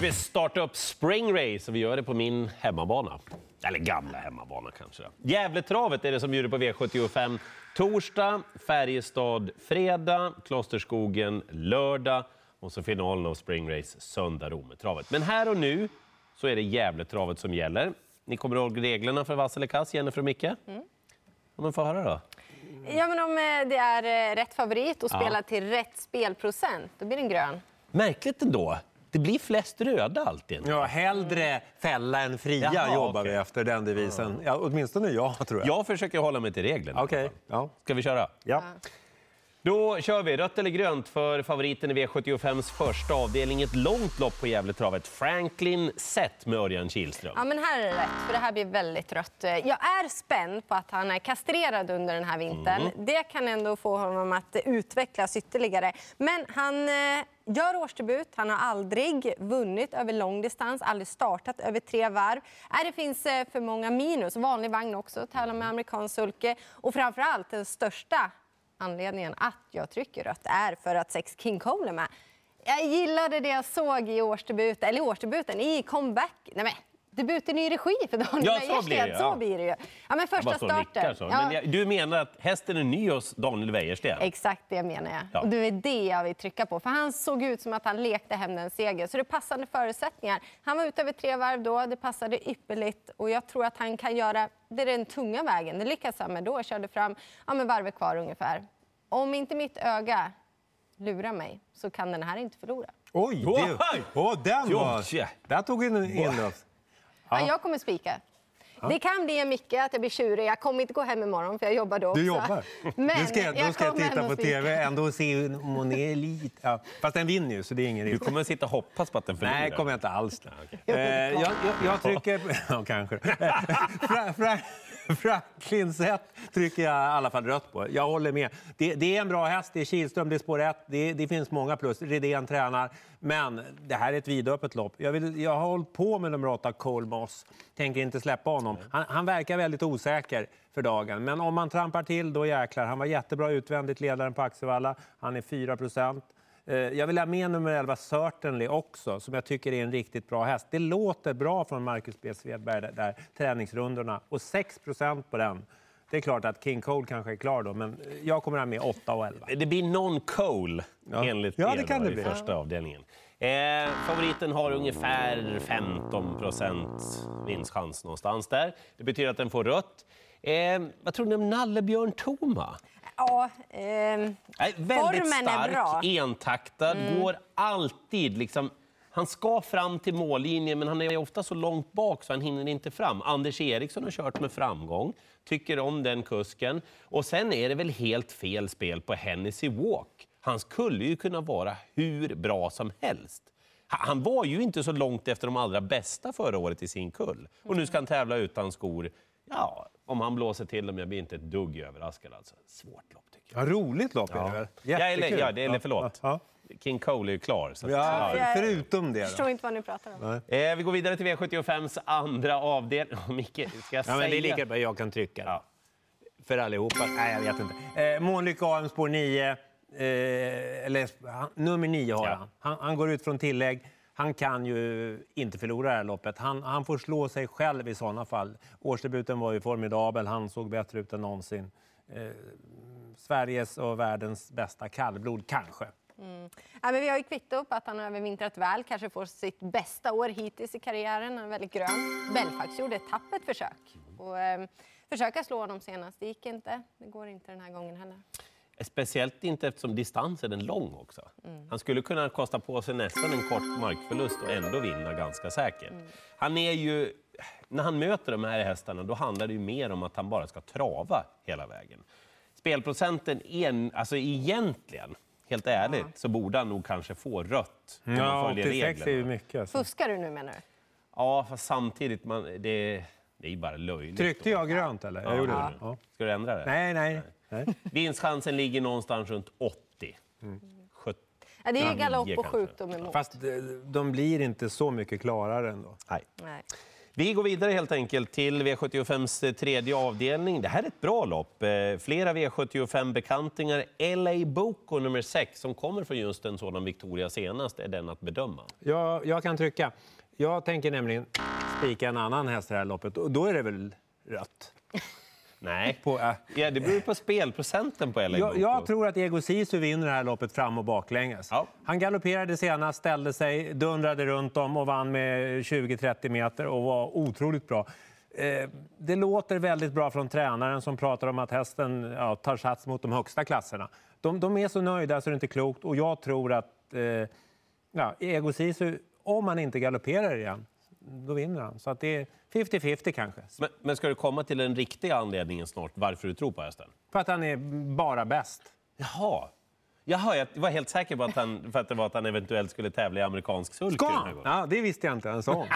vi starta upp Spring Race och vi gör det på min hemmabana. Eller gamla hemmabana kanske. Gävletravet är det som bjuder på V75 torsdag, Färjestad fredag, Klosterskogen lördag och så finalen av Spring Race söndag, Rometravet. Men här och nu så är det Gävletravet som gäller. Ni kommer ihåg reglerna för vass eller kass, Jennifer och Micke? Mm. Ja, men få höra då. Ja, men om eh, det är eh, rätt favorit och spelar till rätt spelprocent, då blir den grön. Märkligt ändå. Det blir flest röda alltid. Ja, hellre fälla än fria Jaha, jobbar okej. vi efter den devisen. Ja, åtminstone jag, tror jag. Jag försöker hålla mig till reglerna. Okej, ja. Ska vi köra? ja. Då kör vi rött eller grönt för favoriten i V75s första avdelning. Ett långt lopp på Gävletravet. Franklin Sett med Örjan Kihlström. Ja, men här är det rätt, för det här blir väldigt rött. Jag är spänd på att han är kastrerad under den här vintern. Det kan ändå få honom att utvecklas ytterligare. Men han eh, gör årsdebut. Han har aldrig vunnit över långdistans, aldrig startat över tre varv. Äh, det finns eh, för många minus. Vanlig vagn också, tävlar med amerikansk sulke. Och framför allt den största anledningen att jag trycker rött är för att Sex King Cole är med. Jag gillade det jag såg i årsdebuten, eller i årsdebuten, i comeback. Nej, men, debuten i regi för Daniel Ja, så blir det, Wäjersten. ja. Så blir det ju. Ja, men första nickar starten. så. Ja, Men jag, du menar att hästen är ny hos Daniel Wäjersten? Exakt det menar jag. Ja. Och det är det jag vill trycka på. För han såg ut som att han lekte hem den seger. Så det är passande förutsättningar. Han var ute över tre varv då, det passade ypperligt. Och jag tror att han kan göra, det är den tunga vägen. Det lyckas han med då. Körde fram, ja men varvet kvar ungefär. Om inte mitt öga lurar mig så kan den här inte förlora. Oj, det, oh, den var... Där tog in in oss. Ja. jag kommer spika. Det kan bli en Micke, att jag blir tjurig. Jag kommer inte gå hem imorgon för jag jobbar då också. Du jobbar? Men nu ska jag, då ska jag kommer titta på tv ändå och se om hon är lite... Ja. Fast den vinner ju, så det är ingen Du risk. kommer att sitta och hoppas på att den förlorar? Nej, kommer jag inte alls. Eh, jag, jag, jag trycker... Ja, kanske. Fra, fra, Franklin Zet trycker jag i alla fall rött på. Jag håller med. Det, det är en bra häst. Det är Kihlström, det är spår 1. Det, det finns många plus. Redén tränar. Men det här är ett vidöppet lopp. Jag, vill, jag har hållit på med nummer 8, Cole Moss. Tänker inte släppa honom. Han, han verkar väldigt osäker för dagen. Men om man trampar till, då jäklar. Han var jättebra utvändigt, ledaren på Axevalla. Han är 4 procent. Eh, Jag vill ha med nummer 11, Certainly, också, som jag tycker är en riktigt bra häst. Det låter bra från Marcus B. Svedberg, där, där träningsrundorna. Och 6% på den. Det är klart att King Cole kanske är klar då, men jag kommer ha med 8 och 11. Det blir non-Cole Ja. enligt Ja, det kan det i bli. första avdelningen. Eh, favoriten har ungefär 15 procent vinstchans någonstans där. Det betyder att den får rött. Eh, vad tror ni om Nallebjörn Toma? Ja, ehm, Nej, väldigt Formen är stark, bra. entaktad, går alltid liksom... Han ska fram till mållinjen, men han är ofta så långt bak så han hinner inte fram. Anders Eriksson har kört med framgång, tycker om den kusken. Och sen är det väl helt fel spel på Hennessy Walk. Han skulle ju kunna vara hur bra som helst. Ha- Han var ju inte så långt efter de allra bästa förra året i sin kull. Och nu ska han tävla utan skor. Ja, om han blåser till dem, jag blir inte ett dugg överraskad. Alltså. Svårt lopp tycker jag. Ja, roligt lopp är det väl? Ja, eller, ja, det, eller förlåt. Ja, King Cole är ju klar. Så ja. ja. förutom det. jag förstår inte vad ni pratar om. Eh, vi går vidare till V75s andra avdelning. Oh, Micke, ska jag Ja, säga? men det är lika bra jag kan trycka. Ja. För allihopa? Nej, jag vet inte. Eh, Månlycke AM spår 9. Eh, eller, han, nummer 9 har Ja. han. han. Han går ut från tillägg. Han kan ju inte förlora det här loppet. Han, han får slå sig själv i sådana fall. Årsdebuten var ju formidabel. Han såg bättre ut än någonsin. Eh, Sveriges och världens bästa kallblod, kanske. Mm. Ja, men vi har ju kvitto på att han har övervintrat väl, kanske får sitt bästa år hittills i karriären. Han är väldigt grön. Belfax gjorde ett tappert försök. Och, eh, försöka slå honom senast, det gick inte. Det går inte den här gången heller. Speciellt inte eftersom distansen är lång också. Han skulle kunna kosta på sig nästan en kort markförlust och ändå vinna ganska säkert. Han är ju, när han möter de här hästarna då handlar det ju mer om att han bara ska trava hela vägen. Spelprocenten är, alltså egentligen, helt ärligt, så borde han nog kanske få rött. om man Ja, följer 86 är ju mycket. Alltså. Fuskar du nu menar du? Ja, fast samtidigt, man, det, det är ju bara löjligt. Tryckte jag grönt eller? Jag gjorde Ja. det. Ja. Ska du ändra det? Nej, nej. nej. Vinstchansen ligger någonstans runt 80. 70. Ja, det är ju galopp och sjukdom emot. Fast eh, de blir inte så mycket klarare ändå. Nej. Nej. Vi går vidare helt enkelt till V75s tredje avdelning. Det här är ett bra lopp. Eh, Flera V75-bekantingar. LA Boko nummer 6 som kommer från just en sådan Victoria senast är den att bedöma. Jag, jag kan trycka. Jag tänker nämligen spika en annan häst i det här loppet och då är det väl rött. Nej, På, äh. ja, det beror på spelprocenten på LA jag, jag tror att Ego Sisu vinner det här loppet fram och baklänges. Ja. Han galopperade senast, ställde sig, dundrade runt om och vann med 20-30 meter och var otroligt bra. Eh, det låter väldigt bra från tränaren som pratar om att hästen ja, tar sats mot de högsta klasserna. De, de är så nöjda så det är inte klokt och jag tror att eh, ja, Ego Sisu, om han inte galopperar igen, då vinner han. Så att det är 50-50 kanske. Men, men ska du komma till den riktiga anledningen snart varför du tror på hästen? För att han är bara bäst. Jaha. Jaha, jag var helt säker på att han, för att det var att han eventuellt skulle tävla i amerikansk sulky Ska han? Ja, det visste jag inte ens om.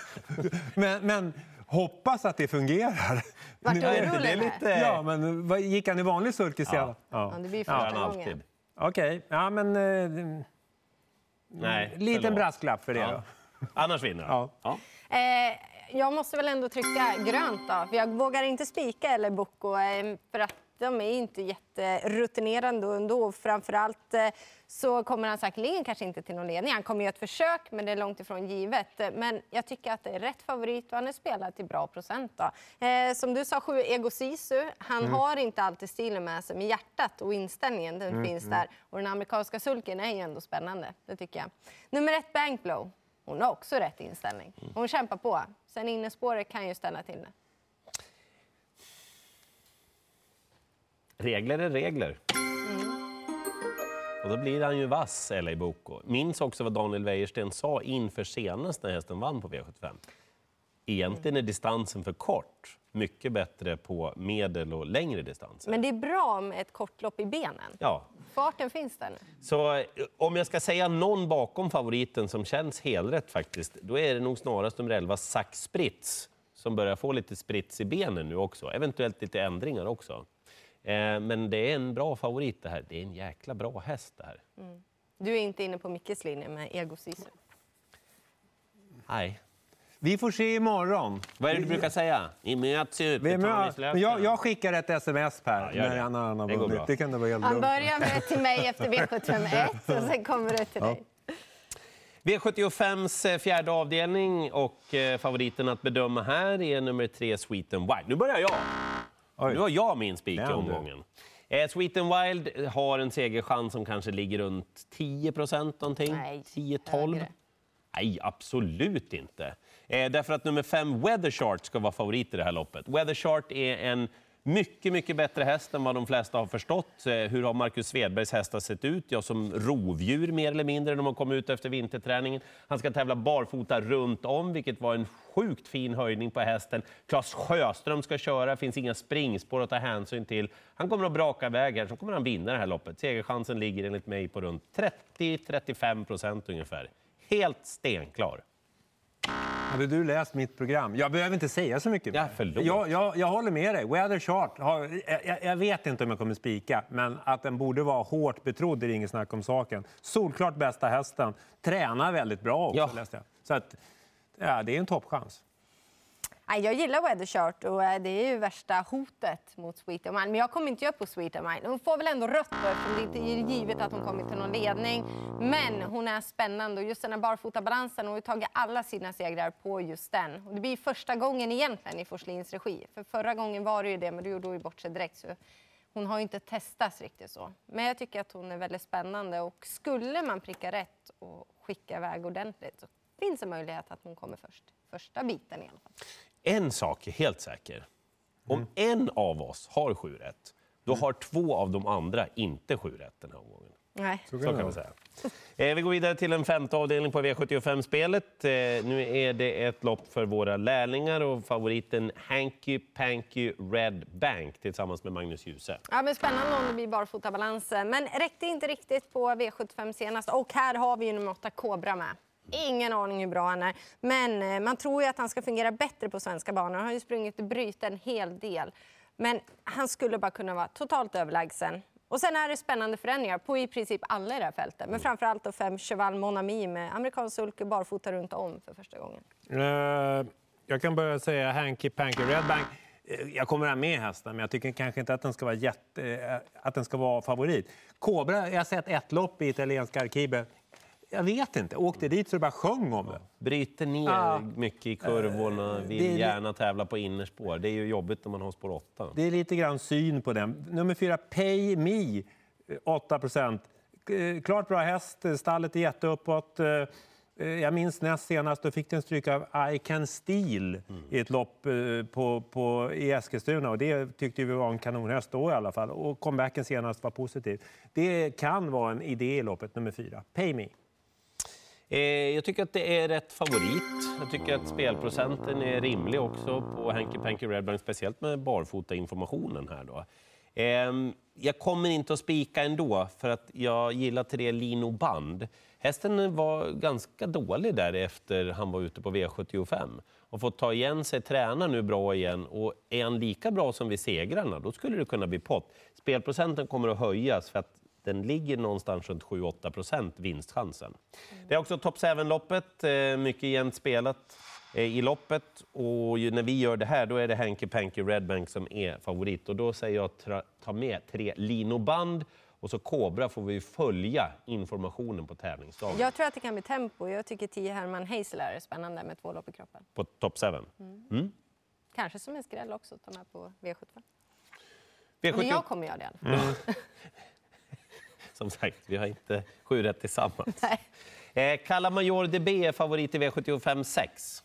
men, men hoppas att det fungerar. Vart orolig det är här? lite... Ja, men vad- gick han i vanlig sulky sedan? Ja, det blir Ja, första gången. alltid. Okej, ja men... Eh, Nej, liten förlåt. brasklapp för det Ja. då. Annars vinner han. Ja. Ja. Eh, jag måste väl ändå trycka grönt då, för jag vågar inte spika eller Boko eh, för att de är inte jätterutinerade ändå. Framförallt eh, så kommer han säkerligen kanske inte till någon ledning. Han kommer göra ett försök, men det är långt ifrån givet. Men jag tycker att det är rätt favorit och han är spelad till bra procent. Då. Eh, som du sa, sju Ego Sisu. Han har inte alltid stilen med sig, men hjärtat och inställningen den finns där. Och den amerikanska sulken är ju ändå spännande, det tycker jag. Nummer ett, Bankblow. Hon har också rätt inställning. Hon kämpar på. Sen innespåret kan ju ställa till det. Regler är regler. Mm. Och då blir han ju vass, LA Boko. Minns också vad Daniel Wäjersten sa inför senast när hästen vann på V75. Egentligen är distansen för kort. Mycket bättre på medel och längre distanser. Men det är bra med ett kortlopp i benen. Ja, Farten finns där nu. så eh, om jag ska säga någon bakom favoriten som känns helrätt faktiskt, då är det nog snarast nummer 11, Sax Spritz, som börjar få lite sprits i benen nu också. Eventuellt lite ändringar också. Eh, Men det är en bra favorit det här. Det är en jäkla bra häst det här. Du är inte inne på Mickes linje med Ego Sisu. Nej. Vi får se imorgon. Vad är det du brukar säga? Vi möts slöten. Men jag, jag skickar ett sms Per, Ja, när det. han, han har Det vunnit. Det kan du vara helt Han börjar med till mig efter V751 och sen kommer det till dig. V75s eh, fjärde avdelning och eh, favoriten att bedöma här är nummer tre, Sweet and Wild. Nu börjar jag! Oj. Nu har jag min spik i omgången. Eh, Sweet and Wild har en segerchans som kanske ligger runt 10 procent någonting. Nej, 10-12. högre. Nej, absolut inte. Eh, därför att nummer fem, Weather Chart, ska vara favorit i det här loppet. Weather Chart är en mycket, mycket bättre häst än vad de flesta har förstått. Eh, hur har Marcus Svedbergs hästar sett ut? Ja, som rovdjur mer eller mindre när de har kommit ut efter vinterträningen. Han ska tävla barfota runt om, vilket var en sjukt fin höjning på hästen. Claes Sjöström ska köra, finns inga springspår att ta hänsyn till. Han kommer att braka iväg här, så kommer han vinna det här loppet. Segerchansen ligger enligt mig på runt 30-35 procent ungefär. Helt stenklar. Hade du läst mitt program? Jag behöver inte säga så mycket. Ja, förlåt. Jag, jag, jag håller med dig. Weather Chart, har, jag, jag vet inte om jag kommer spika, men att den borde vara hårt betrodd är inget snack om saken. Solklart bästa hästen. Tränar väldigt bra också, Ja. läste jag. Så att, ja, det är en toppchans. Jag gillar Weatherchart och eh, det är ju värsta hotet mot Sweet Mine. Men jag kommer inte upp på Sweet Mine. Hon får väl ändå rött då eftersom det inte är givet att hon kommer till någon ledning. Men hon är spännande och just den här barfotabalansen, hon har ju tagit alla sina segrar på just den. Och det blir första gången egentligen i Forslins regi. För förra gången var det ju det, men du gjorde ju bort sig direkt. Så hon har ju inte testats riktigt så. Men jag tycker att hon är väldigt spännande och skulle man pricka rätt och skicka iväg ordentligt så finns det möjlighet att hon kommer först. Första biten i alla fall. En sak är helt säker. Om en av oss har sju rätt, då har två av de andra inte sju rätt den här omgången. Nej. Så kan man säga. Eh, vi går vidare till en femte avdelning på V75-spelet. Eh, nu är det ett lopp för våra lärlingar och favoriten Hanky Panky Red Bank tillsammans med Magnus Djuse. Ja, men spännande om det blir barfotabalans. Men räckte inte riktigt på V75 senast. Och här har vi ju nummer 8 Cobra med. Ingen aning hur bra han är. Men eh, man tror ju att han ska fungera bättre på svenska banor. Han har ju sprungit och brutit en hel del. Men han skulle bara kunna vara totalt överlägsen. Och sen är det spännande förändringar på i princip alla i det här fältet. Men framförallt då fem Cheval Mon Ami med amerikansk sulke barfota runt om för första gången. Eh, Jag kan börja säga Hanky Panky Redbank. Eh, jag kommer att med hästen, men jag tycker kanske inte att den ska vara, jätte, att den ska vara favorit. Kobra, jag har sett ett lopp i italienska arkivet. Jag vet inte. Åkte dit så det bara sjöng om det. Bryter ner Ja. mycket i kurvorna, vill det är gärna tävla på innerspår. Det är ju jobbigt när man har spår 8. Det är lite grann syn på den. Nummer fyra, Pay Me, eh, 8 procent. Eh, Klart bra häst, eh, stallet är jätteuppåt. Eh, eh, Jag minns näst senast, då fick den stryk av I Can Steal i ett lopp eh, på, på, i Eskilstuna. Och det tyckte vi var en kanonhäst då i alla fall. Och comebacken senast var positiv. Det kan vara en idé i loppet, nummer fyra. Pay Me. Eh, jag tycker att det är rätt favorit. Jag tycker att spelprocenten är rimlig också på Hanky Panky Redbank, speciellt med barfota-informationen här då. Ehm, jag kommer inte att spika ändå, för att jag gillar tre Lino Band. Hästen var ganska dålig där efter han var ute på V75 och fått ta igen sig, träna nu bra igen. Och är han lika bra som vid segrarna, då skulle det kunna bli pott. Spelprocenten kommer att höjas för att den ligger någonstans runt 7-8 procent vinstchansen. Det är också Top 7-loppet, eh, mycket jämnt spelat eh, i loppet. Och när vi gör det här, då är det Hanky Panky Redbank som är favorit. Och då säger jag ta med tre linoband och så Cobra får vi följa informationen på tävlingsdagen Jag tror att det kan bli tempo. Jag tycker 10 Herman Hazel är spännande med två lopp i kroppen. på Top 7. Kanske som en skräll också, ta med på V75. V70, Men jag kommer göra det. i alla fall. som sagt, vi har inte sju rätt tillsammans. Nej. Eh, Kalla Major DB är favorit i V75 6.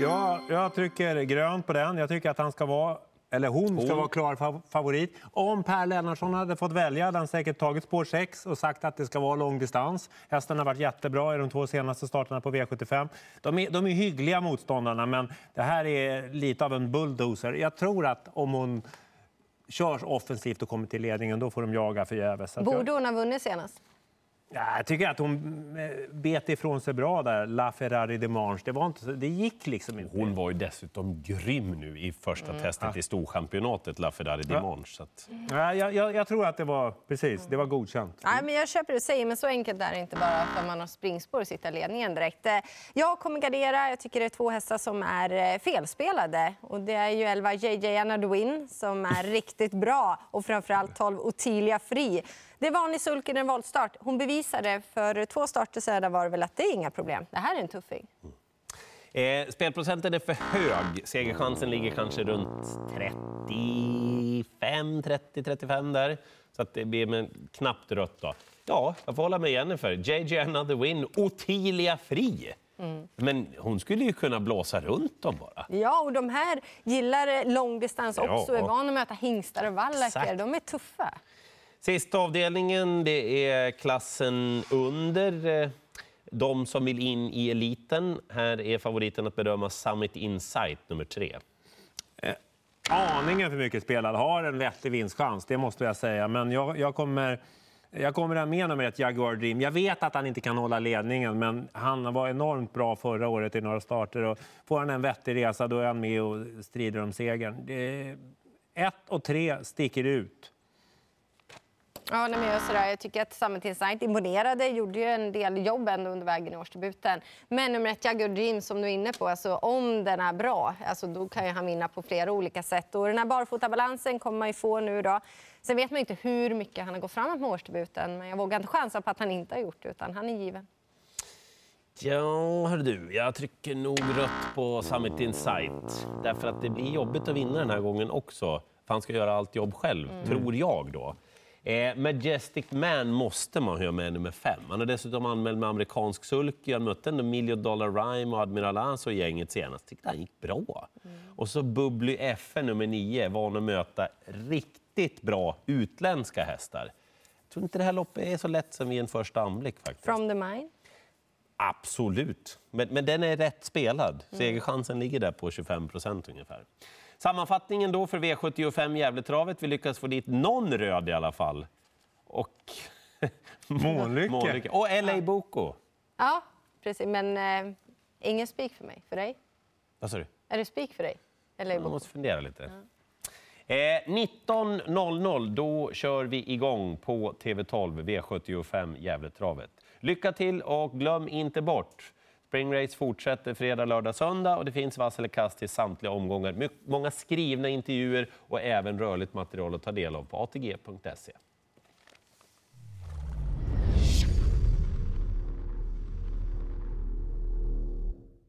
Ja, jag trycker grönt på den. Jag tycker att han ska vara eller hon ska Hon. vara klar fav- favorit. Om Per Lennartsson hade fått välja hade han säkert tagit spår 6 och sagt att det ska vara långdistans. Hästen har varit jättebra i de två senaste starterna på V75. De är, de är hyggliga motståndarna, men det här är lite av en bulldozer. Jag tror att om hon körs offensivt och kommer till ledningen, då får de jaga förgäves. Borde hon ha vunnit senast? Ja, jag tycker att hon eh, bet ifrån sig bra där, La Ferrari de Manche. Det, var inte det gick liksom inte. Hon var ju dessutom grym nu i första testet i Storchampionatet, La Ferrari Dimanche. Så att... Ja, jag, jag, jag tror att det var precis, det var godkänt. Nej, men jag köper det du säger, men så enkelt är det inte bara för att man har springspår och sitta i ledningen direkt. Eh, Jag kommer gardera. Jag tycker det är två hästar som är eh, felspelade. Och det är ju 11 JJ Anadwin som är riktigt bra och framförallt 12 Ottilia Fri. Det är vanlig sulk i en voltstart. Hon bevisade för två starter sedan var det väl att det är inga problem. Det här är en tuffing. Eh, spelprocenten är för hög. Segerchansen ligger kanske runt 35, 30, 35 där. Så att det blir med knappt rött då. Ja, jag får hålla med Jennifer. JJ Another Win, Ottilia Fri. Men hon skulle ju kunna blåsa runt dem bara. Ja, och de här gillar långdistans Ja. också. Är vana med att möta hingstar och vallacker. Exakt. De är tuffa. Sista avdelningen, det är klassen under. Eh, de som vill in i eliten. Här är favoriten att bedöma Summit Insight nummer tre. Eh, aningen för mycket spelad, har en vettig vinstchans, det måste jag säga. Men jag, jag kommer... Jag kommer att med nummer ett, Jaguar Dream. Jag vet att han inte kan hålla ledningen, men han var enormt bra förra året i några starter. Och får han en vettig resa, då är han med och strider om segern. Ett och tre sticker ut. Ja, nej, men jag, sådär, jag tycker att Summit Insight imponerade, gjorde ju en del jobb ändå under vägen i årsdebuten. Men nummer ett, Jaguar Dream, som du är inne på, alltså, om den är bra, alltså, då kan ju han vinna på flera olika sätt. Och den här barfotabalansen kommer man ju få nu då. Sen vet man ju inte hur mycket han har gått framåt med årsdebuten, men jag vågar inte chansa på att han inte har gjort det, utan han är given. Ja, hör du, jag trycker nog rött på Summit Insight. Därför att det blir jobbigt att vinna den här gången också. För han ska göra allt jobb själv, tror jag då. Eh, Majestic Man måste man ha med nummer fem. Han är dessutom anmäld med amerikansk sulky. Han mötte ändå Million Dollar Rhyme och Admiral As och gänget senast. Tyckte han gick bra. Och så Bubbly FN nummer nio, van att möta riktigt bra utländska hästar. Jag tror inte det här loppet är så lätt som vid en första anblick faktiskt. From the Mine. Absolut, men, men den är rätt spelad. Segerchansen ligger där på 25 procent ungefär. Sammanfattningen då för V75 Gävletravet. Vi lyckas få dit någon röd i alla fall. Och Månlycke. Månlycke. Och LA Boko. Ja, precis. Men eh, ingen spik för mig. För dig? Vad sa du? Är det spik för dig? Eller Jag måste fundera lite. Eh, 19.00, då kör vi igång på TV12 V75 Gävletravet. Lycka till och glöm inte bort Springrace fortsätter fredag, lördag, söndag och det finns vass eller kast till samtliga omgångar. Många skrivna intervjuer och även rörligt material att ta del av på atg.se.